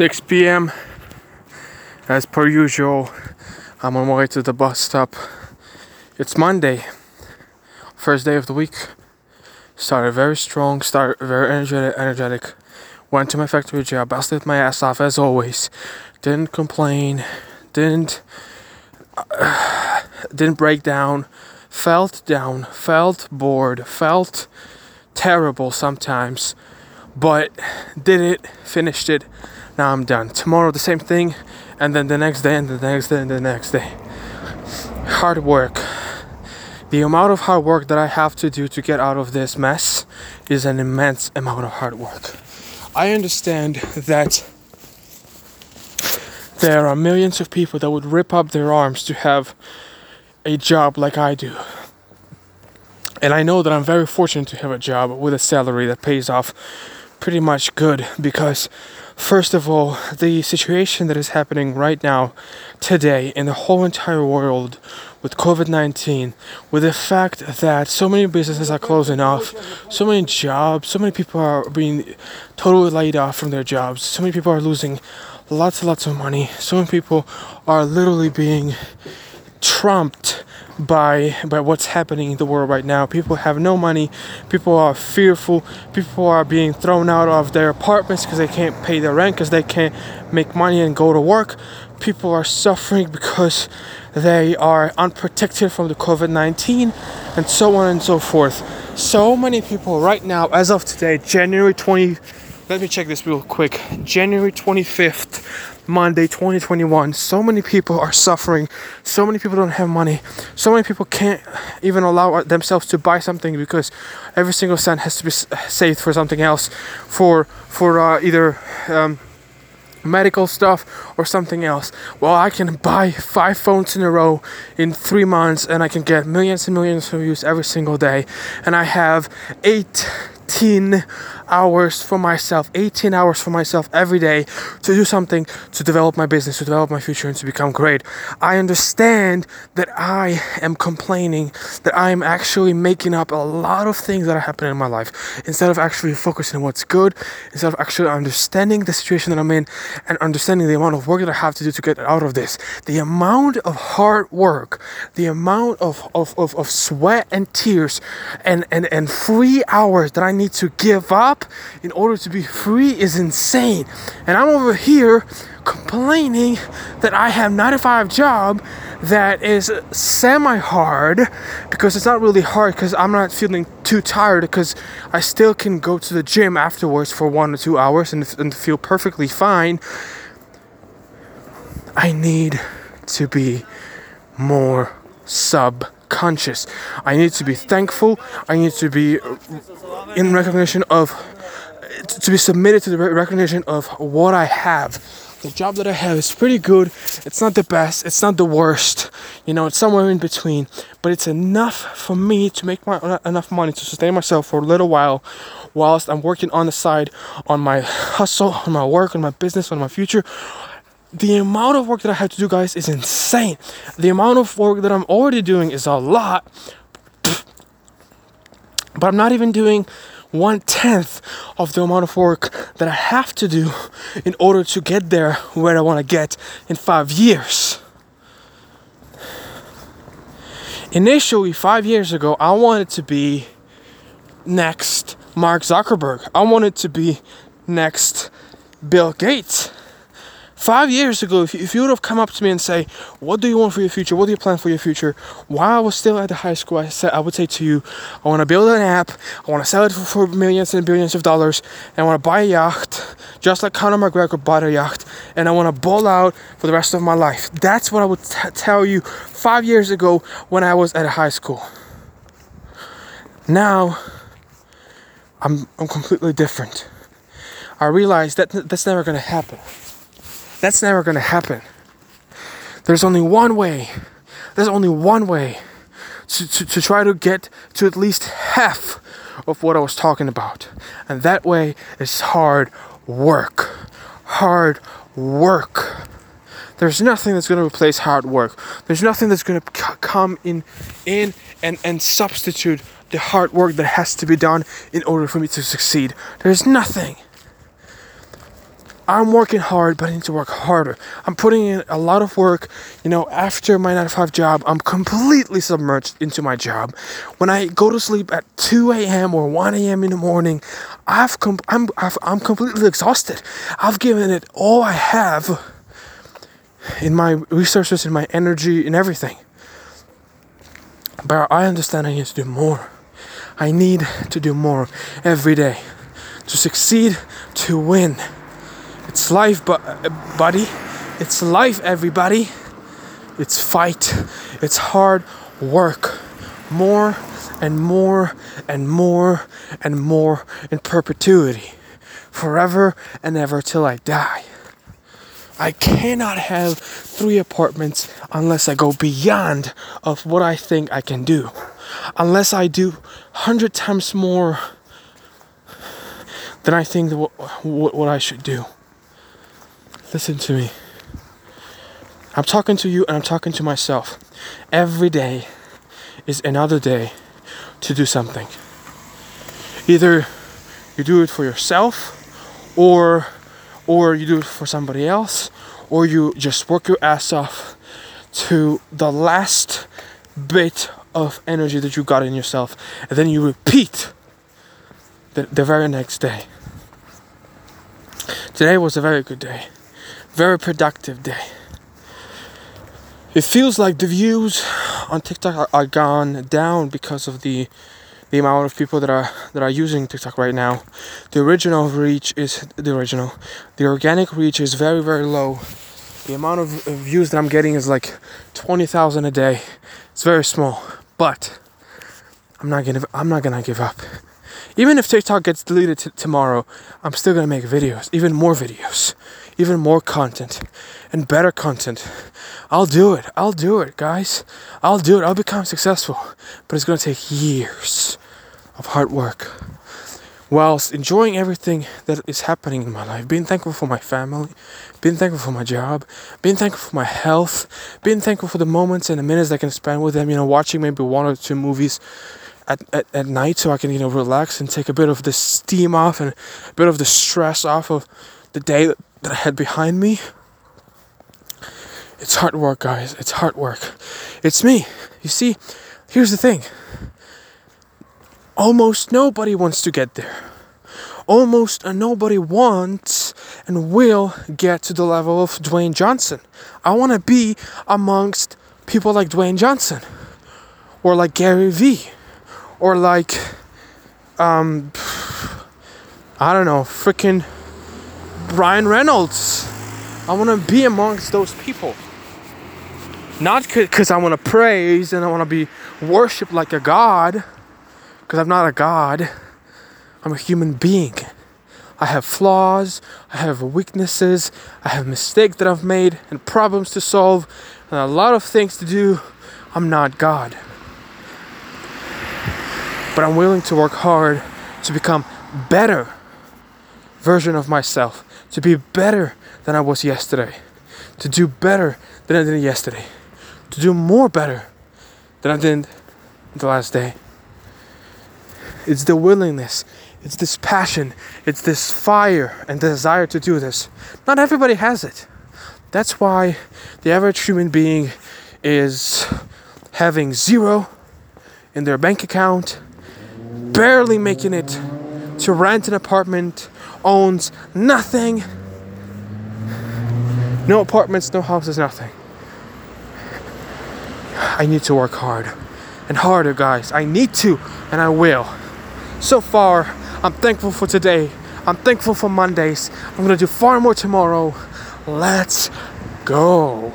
6 p.m. As per usual, I'm on my way to the bus stop. It's Monday, first day of the week. Started very strong, started very energetic. Went to my factory job, busted my ass off as always. Didn't complain, didn't uh, didn't break down, felt down, felt bored, felt terrible sometimes, but did it, finished it. Now I'm done. Tomorrow the same thing, and then the next day, and the next day, and the next day. Hard work. The amount of hard work that I have to do to get out of this mess is an immense amount of hard work. I understand that there are millions of people that would rip up their arms to have a job like I do. And I know that I'm very fortunate to have a job with a salary that pays off pretty much good because First of all, the situation that is happening right now, today, in the whole entire world with COVID 19, with the fact that so many businesses are closing off, so many jobs, so many people are being totally laid off from their jobs, so many people are losing lots and lots of money, so many people are literally being trumped by by what's happening in the world right now. People have no money. People are fearful. People are being thrown out of their apartments because they can't pay their rent because they can't make money and go to work. People are suffering because they are unprotected from the COVID-19 and so on and so forth. So many people right now as of today, January 20 let me check this real quick. January 25th, Monday 2021. So many people are suffering. So many people don't have money. So many people can't even allow themselves to buy something because every single cent has to be saved for something else, for for uh, either. Um, medical stuff or something else. Well, I can buy five phones in a row in three months and I can get millions and millions of views every single day. And I have 18 hours for myself, 18 hours for myself every day to do something to develop my business, to develop my future, and to become great. I understand that I am complaining, that I am actually making up a lot of things that are happening in my life instead of actually focusing on what's good, instead of actually understanding the situation that I'm in and understanding the amount of work that I have to do to get out of this. The amount of hard work, the amount of, of, of, of sweat and tears and, and, and free hours that I need to give up in order to be free is insane. And I'm over here complaining that I have 95 job that is semi hard because it's not really hard because I'm not feeling too tired because I still can go to the gym afterwards for one or two hours and, and feel perfectly fine. I need to be more subconscious. I need to be thankful. I need to be in recognition of to be submitted to the recognition of what I have. The job that I have is pretty good. It's not the best. It's not the worst. You know, it's somewhere in between. But it's enough for me to make my uh, enough money to sustain myself for a little while, whilst I'm working on the side on my hustle, on my work, on my business, on my future. The amount of work that I have to do, guys, is insane. The amount of work that I'm already doing is a lot. But I'm not even doing one tenth of the amount of work that I have to do in order to get there where I want to get in five years. Initially, five years ago, I wanted to be next Mark Zuckerberg. I wanted to be next Bill Gates. Five years ago, if you, if you would have come up to me and say, "What do you want for your future? What do you plan for your future?" While I was still at the high school, I said I would say to you, "I want to build an app. I want to sell it for, for millions and billions of dollars, and I want to buy a yacht, just like Conor McGregor bought a yacht, and I want to ball out for the rest of my life." That's what I would t- tell you five years ago when I was at high school. Now, I'm I'm completely different. I realize that that's never gonna happen. That's never going to happen. There's only one way. There's only one way to, to, to try to get to at least half of what I was talking about. And that way is hard work. Hard work. There's nothing that's going to replace hard work. There's nothing that's going to c- come in in and and substitute the hard work that has to be done in order for me to succeed. There's nothing. I'm working hard, but I need to work harder. I'm putting in a lot of work. You know, after my 9 to 5 job, I'm completely submerged into my job. When I go to sleep at 2 a.m. or 1 a.m. in the morning, I've com- I'm, I've, I'm completely exhausted. I've given it all I have in my resources, in my energy, in everything. But I understand I need to do more. I need to do more every day to succeed, to win. It's life, but uh, buddy. It's life, everybody. It's fight. It's hard work. More and more and more and more in perpetuity. Forever and ever till I die. I cannot have three apartments unless I go beyond of what I think I can do. Unless I do 100 times more than I think what, what, what I should do. Listen to me. I'm talking to you and I'm talking to myself. Every day is another day to do something. Either you do it for yourself or or you do it for somebody else, or you just work your ass off to the last bit of energy that you got in yourself, and then you repeat the, the very next day. Today was a very good day, very productive day. It feels like the views on TikTok are, are gone down because of the the amount of people that are that are using TikTok right now. The original reach is the original. The organic reach is very very low. The amount of views that I'm getting is like 20,000 a day. It's very small, but I'm not gonna I'm not gonna give up. Even if TikTok gets deleted t- tomorrow, I'm still gonna make videos, even more videos, even more content, and better content. I'll do it. I'll do it, guys. I'll do it. I'll become successful, but it's gonna take years of hard work whilst enjoying everything that is happening in my life, being thankful for my family, being thankful for my job, being thankful for my health, being thankful for the moments and the minutes I can spend with them, you know, watching maybe one or two movies at, at, at night so I can, you know, relax and take a bit of the steam off and a bit of the stress off of the day that, that I had behind me. It's hard work, guys. It's hard work. It's me. You see, here's the thing almost nobody wants to get there. Almost uh, nobody wants and will get to the level of Dwayne Johnson. I want to be amongst people like Dwayne Johnson or like Gary Vee or like um I don't know, freaking Ryan Reynolds. I want to be amongst those people. Not because I want to praise and I want to be worshiped like a god because I'm not a god. I'm a human being. I have flaws, I have weaknesses, I have mistakes that I've made and problems to solve and a lot of things to do. I'm not God. But I'm willing to work hard to become better version of myself, to be better than I was yesterday, to do better than I did yesterday, to do more better than I did the last day. It's the willingness, it's this passion, it's this fire and desire to do this. Not everybody has it. That's why the average human being is having zero in their bank account, barely making it to rent an apartment, owns nothing. No apartments, no houses, nothing. I need to work hard and harder, guys. I need to, and I will so far, I'm thankful for today. I'm thankful for Mondays. I'm gonna do far more tomorrow. Let's go.